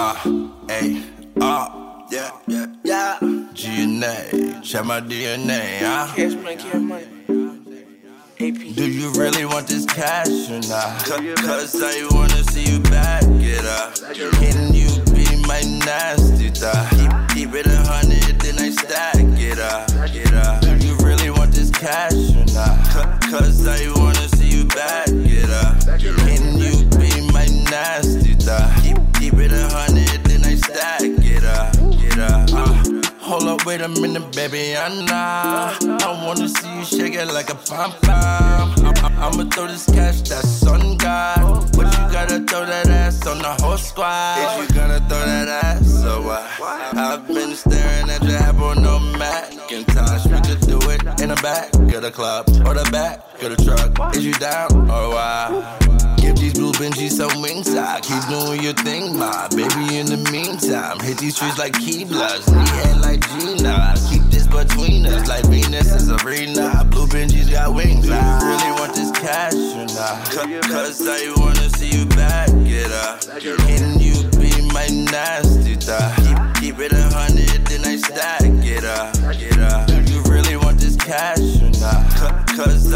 Ah, A, R, yeah, yeah, yeah. GNA, check my DNA, huh? Cash money, cash money. AP. Do you really want this cash or not? Cause I wanna see you back it up. Can you be my nasty thought? Keep, keep it a hundred, then I stack it up. Get up. Do you really want this cash or not? Cause I wanna see you back it up. Keep, it a hundred, then I stack it up. Get up. Uh. Hold up, wait a minute, baby, I'm not. I wanna see you shake it like a pom pom. I'ma throw this cash that's on God. But you gotta throw that ass on the whole squad. Is you gonna throw that ass or what? I've been staring at your apple, no Macintosh. We could do it in the back of the club or the back of the truck. Is you down or what? Give these blue Benjis some wing. Keep doing your thing, my baby. In the meantime, hit these streets like Keyblades. blocks. Me like Gina. Keep this between us like Venus and Serena. Blue Benjis got wings. I really want this cash or not. Cause I wanna see you back. Get up. Can you be my nasty thought? Keep, keep it a hundred, then I stack. Get up. Get up. Do you really want this cash or not? Cause